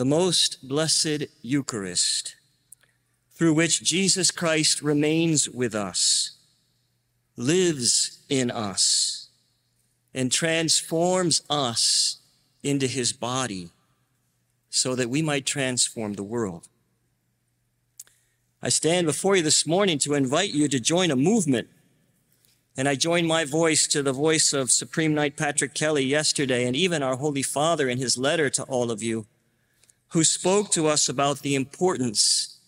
the most blessed Eucharist, through which Jesus Christ remains with us, lives in us, and transforms us into his body so that we might transform the world. I stand before you this morning to invite you to join a movement. And I join my voice to the voice of Supreme Knight Patrick Kelly yesterday, and even our Holy Father in his letter to all of you, who spoke to us about the importance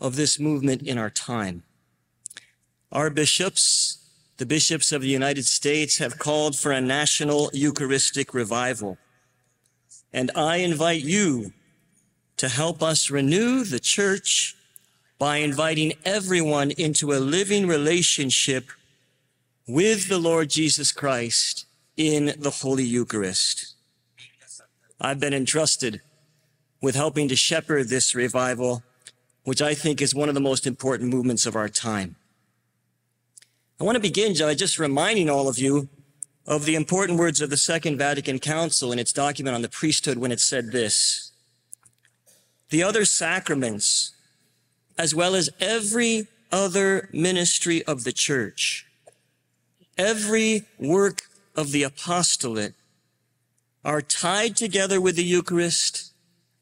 of this movement in our time. Our bishops, the bishops of the United States, have called for a national Eucharistic revival. And I invite you to help us renew the church by inviting everyone into a living relationship with the Lord Jesus Christ in the Holy Eucharist. I've been entrusted with helping to shepherd this revival, which I think is one of the most important movements of our time. I want to begin by just reminding all of you of the important words of the Second Vatican Council in its document on the priesthood when it said this. The other sacraments, as well as every other ministry of the church, every work of the apostolate are tied together with the Eucharist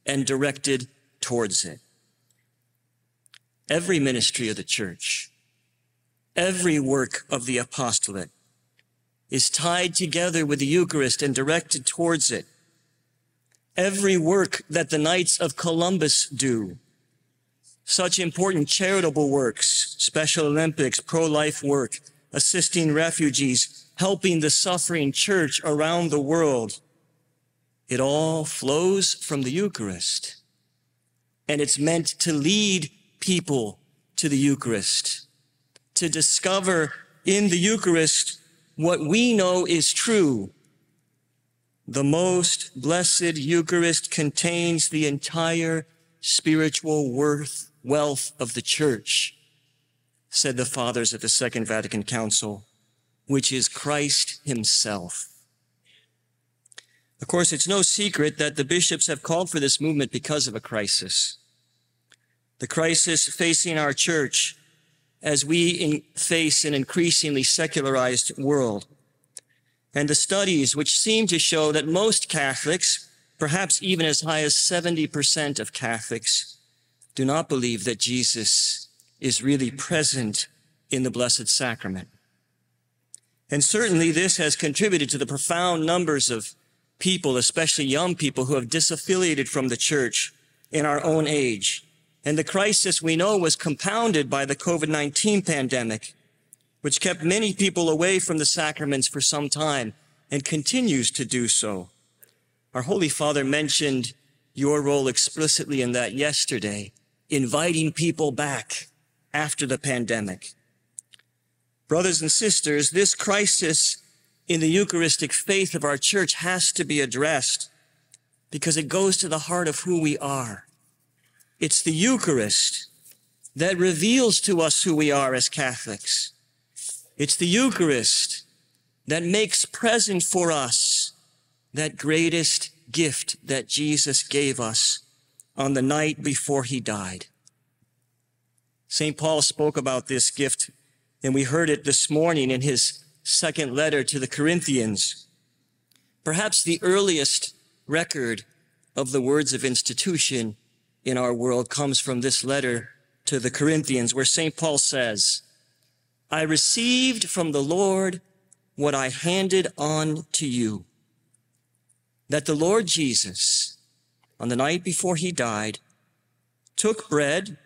and directed towards it. Every ministry of the church, every work of the apostolate is tied together with the Eucharist and directed towards it. Every work that the Knights of Columbus do, such important charitable works, Special Olympics, pro-life work, assisting refugees, helping the suffering church around the world, it all flows from the Eucharist. And it's meant to lead people to the Eucharist, to discover in the Eucharist what we know is true. The most blessed Eucharist contains the entire spiritual worth, wealth of the church, said the fathers at the Second Vatican Council, which is Christ himself. Of course, it's no secret that the bishops have called for this movement because of a crisis. The crisis facing our church as we face an increasingly secularized world. And the studies which seem to show that most Catholics, perhaps even as high as 70% of Catholics, do not believe that Jesus is really present in the Blessed Sacrament. And certainly this has contributed to the profound numbers of people, especially young people, who have disaffiliated from the church in our own age and the crisis we know was compounded by the COVID-19 pandemic, which kept many people away from the sacraments for some time and continues to do so. Our Holy Father mentioned your role explicitly in that yesterday, inviting people back after the pandemic. Brothers and sisters, this crisis in the Eucharistic faith of our church has to be addressed because it goes to the heart of who we are. It's the Eucharist that reveals to us who we are as Catholics. It's the Eucharist that makes present for us that greatest gift that Jesus gave us on the night before he died. St. Paul spoke about this gift, and we heard it this morning in his second letter to the Corinthians. Perhaps the earliest record of the words of institution in our world comes from this letter to the Corinthians where St. Paul says, I received from the Lord what I handed on to you, that the Lord Jesus, on the night before he died, took bread,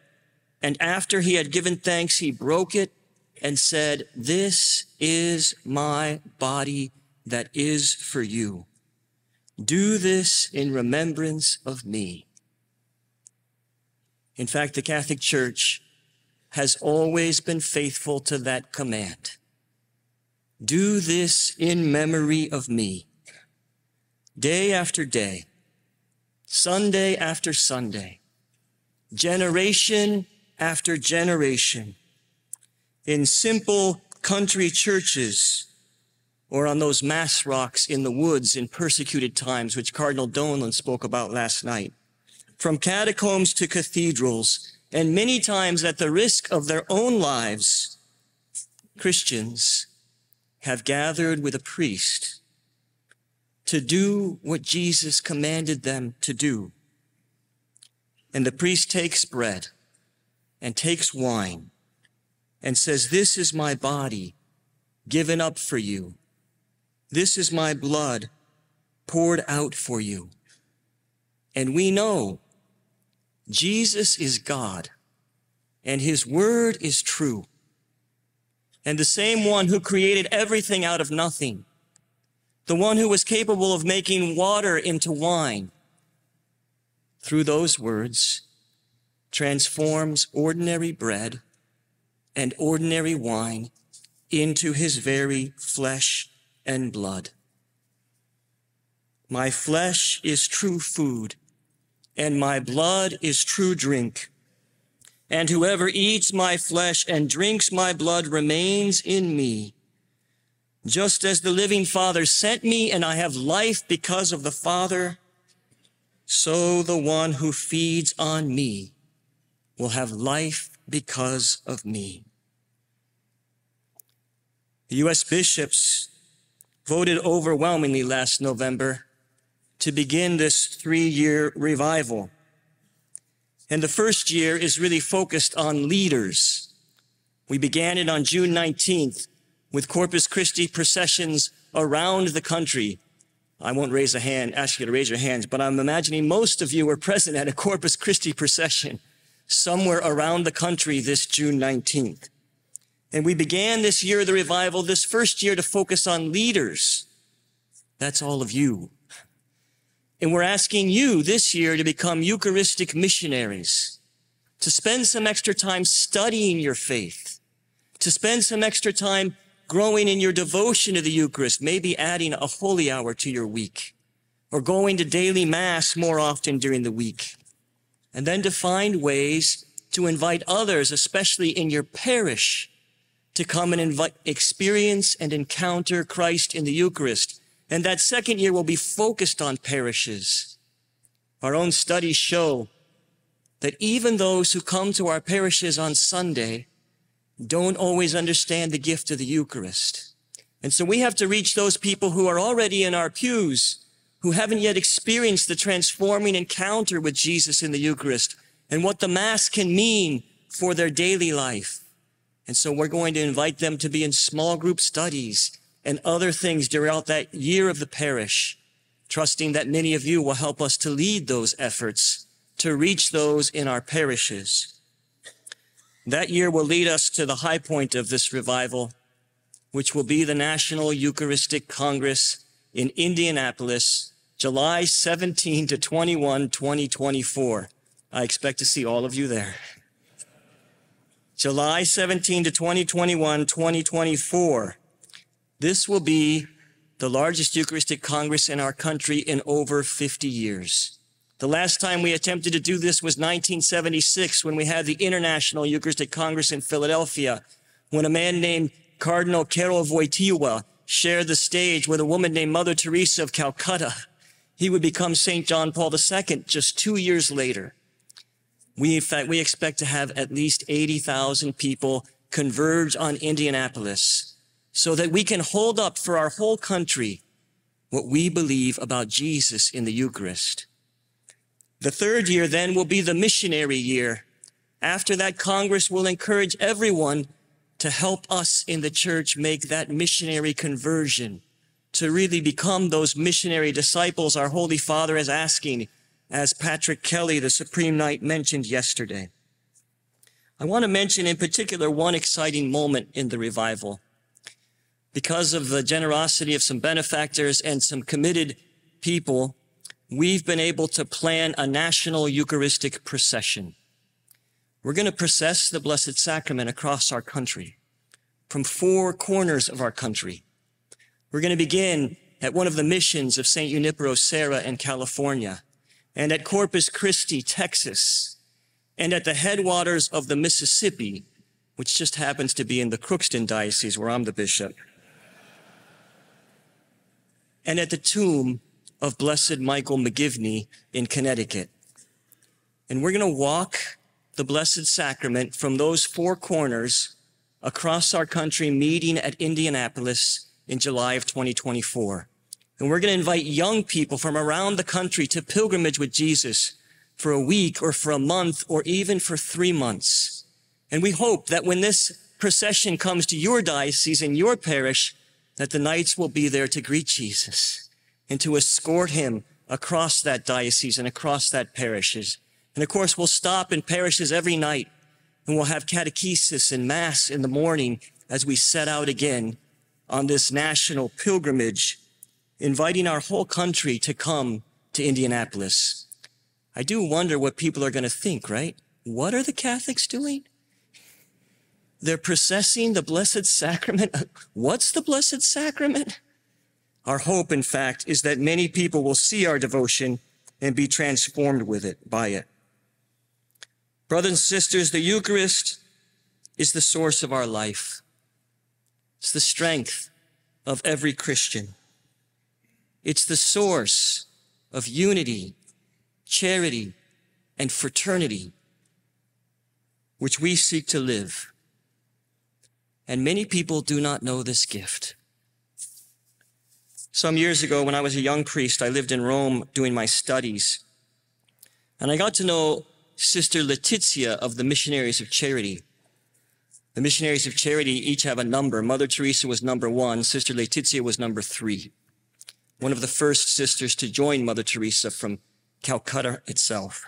and after he had given thanks, he broke it and said, This is my body that is for you. Do this in remembrance of me. In fact, the Catholic Church has always been faithful to that command. Do this in memory of me. Day after day, Sunday after Sunday, generation after generation, in simple country churches or on those mass rocks in the woods in persecuted times, which Cardinal Dolan spoke about last night from catacombs to cathedrals, and many times at the risk of their own lives, Christians have gathered with a priest to do what Jesus commanded them to do. And the priest takes bread and takes wine and says, This is my body given up for you. This is my blood poured out for you. And we know Jesus is God and his word is true. And the same one who created everything out of nothing, the one who was capable of making water into wine, through those words, transforms ordinary bread and ordinary wine into his very flesh and blood. My flesh is true food, and my blood is true drink. And whoever eats my flesh and drinks my blood remains in me. Just as the living Father sent me and I have life because of the Father, so the one who feeds on me will have life because of me. The U.S. bishops voted overwhelmingly last November to begin this three year revival. And the first year is really focused on leaders. We began it on June 19th with Corpus Christi processions around the country. I won't raise a hand, ask you to raise your hands, but I'm imagining most of you were present at a Corpus Christi procession somewhere around the country this June 19th. And we began this year the revival, this first year to focus on leaders. That's all of you. And we're asking you this year to become Eucharistic missionaries, to spend some extra time studying your faith, to spend some extra time growing in your devotion to the Eucharist, maybe adding a holy hour to your week, or going to daily mass more often during the week. And then to find ways to invite others, especially in your parish, to come and invite, experience and encounter Christ in the Eucharist. And that second year will be focused on parishes. Our own studies show that even those who come to our parishes on Sunday don't always understand the gift of the Eucharist. And so we have to reach those people who are already in our pews, who haven't yet experienced the transforming encounter with Jesus in the Eucharist and what the Mass can mean for their daily life. And so we're going to invite them to be in small group studies and other things throughout that year of the parish, trusting that many of you will help us to lead those efforts to reach those in our parishes. That year will lead us to the high point of this revival, which will be the National Eucharistic Congress in Indianapolis, July 17 to 21, 2024. I expect to see all of you there. July 17 to 2021, 2024. This will be the largest Eucharistic Congress in our country in over 50 years. The last time we attempted to do this was 1976 when we had the International Eucharistic Congress in Philadelphia, when a man named Cardinal Karol Wojtyła shared the stage with a woman named Mother Teresa of Calcutta. He would become St. John Paul II just two years later. We, in fact, we expect to have at least 80,000 people converge on Indianapolis so that we can hold up for our whole country what we believe about Jesus in the Eucharist. The third year then will be the missionary year. After that, Congress will encourage everyone to help us in the church make that missionary conversion, to really become those missionary disciples our Holy Father is asking as Patrick Kelly, the Supreme Knight, mentioned yesterday. I want to mention in particular one exciting moment in the revival. Because of the generosity of some benefactors and some committed people, we've been able to plan a national Eucharistic procession. We're going to process the Blessed Sacrament across our country, from four corners of our country. We're going to begin at one of the missions of St. Junipero Serra in California and at Corpus Christi, Texas, and at the headwaters of the Mississippi, which just happens to be in the Crookston Diocese where I'm the bishop, and at the tomb of Blessed Michael McGivney in Connecticut. And we're going to walk the Blessed Sacrament from those four corners across our country, meeting at Indianapolis in July of 2024. And we're going to invite young people from around the country to pilgrimage with Jesus for a week or for a month or even for three months. And we hope that when this procession comes to your diocese and your parish, that the knights will be there to greet Jesus and to escort him across that diocese and across that parishes. And of course, we'll stop in parishes every night and we'll have catechesis and mass in the morning as we set out again on this national pilgrimage, inviting our whole country to come to Indianapolis. I do wonder what people are going to think, right? What are the Catholics doing? They're processing the Blessed Sacrament. What's the Blessed Sacrament? Our hope, in fact, is that many people will see our devotion and be transformed with it, by it. Brothers and sisters, the Eucharist is the source of our life. It's the strength of every Christian. It's the source of unity, charity, and fraternity, which we seek to live. And many people do not know this gift. Some years ago, when I was a young priest, I lived in Rome doing my studies. And I got to know Sister Letizia of the Missionaries of Charity. The Missionaries of Charity each have a number. Mother Teresa was number one. Sister Letizia was number three. One of the first sisters to join Mother Teresa from Calcutta itself.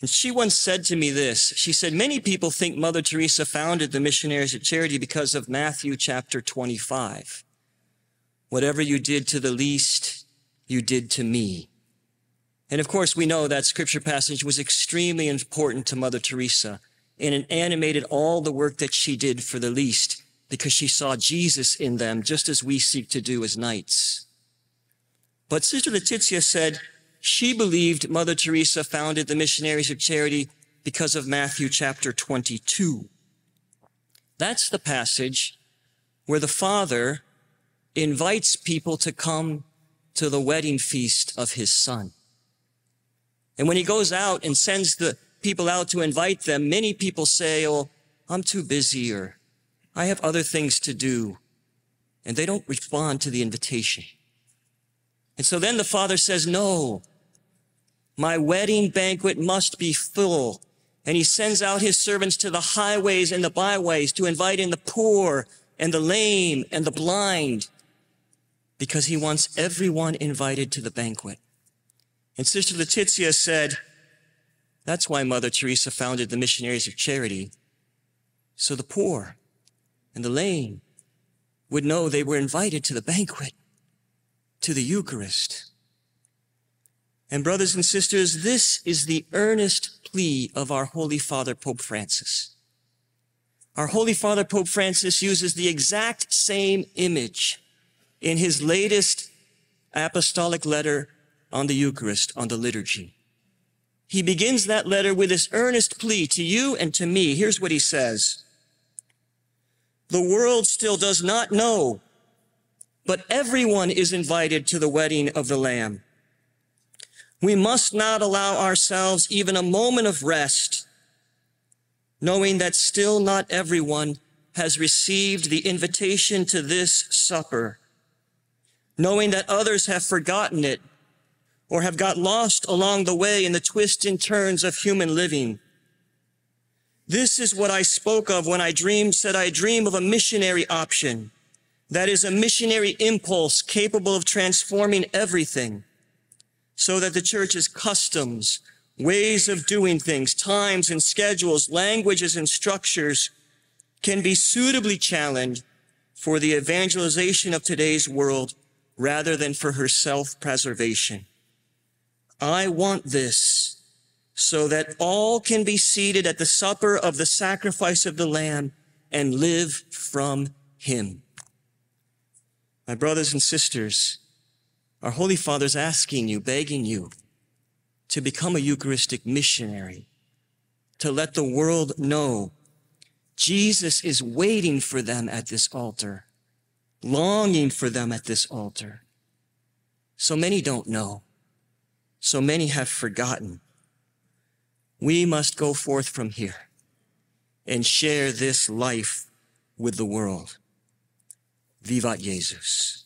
And she once said to me this. She said, many people think Mother Teresa founded the Missionaries of Charity because of Matthew chapter 25. Whatever you did to the least, you did to me. And of course, we know that scripture passage was extremely important to Mother Teresa and it animated all the work that she did for the least because she saw Jesus in them, just as we seek to do as knights. But Sister Letizia said she believed Mother Teresa founded the Missionaries of Charity because of Matthew chapter 22. That's the passage where the Father invites people to come to the wedding feast of his son. And when he goes out and sends the people out to invite them, many people say, oh, I'm too busy or I have other things to do. And they don't respond to the invitation. And so then the father says, no, my wedding banquet must be full. And he sends out his servants to the highways and the byways to invite in the poor and the lame and the blind because he wants everyone invited to the banquet. And Sister Letizia said, that's why Mother Teresa founded the Missionaries of Charity. So the poor and the lame would know they were invited to the banquet, to the Eucharist. And brothers and sisters, this is the earnest plea of our Holy Father, Pope Francis. Our Holy Father, Pope Francis uses the exact same image in his latest apostolic letter on the Eucharist, on the liturgy. He begins that letter with this earnest plea to you and to me. Here's what he says. The world still does not know, but everyone is invited to the wedding of the Lamb. We must not allow ourselves even a moment of rest, knowing that still not everyone has received the invitation to this supper knowing that others have forgotten it or have got lost along the way in the twists and turns of human living. This is what I spoke of when I dreamed, said I dream of a missionary option. That is a missionary impulse capable of transforming everything so that the church's customs, ways of doing things, times and schedules, languages and structures can be suitably challenged for the evangelization of today's world rather than for her self-preservation. I want this so that all can be seated at the supper of the sacrifice of the Lamb and live from him. My brothers and sisters, our Holy Father's asking you, begging you to become a Eucharistic missionary, to let the world know Jesus is waiting for them at this altar longing for them at this altar. So many don't know. So many have forgotten. we must go forth from here and share this life with the world. Vivat Jesus.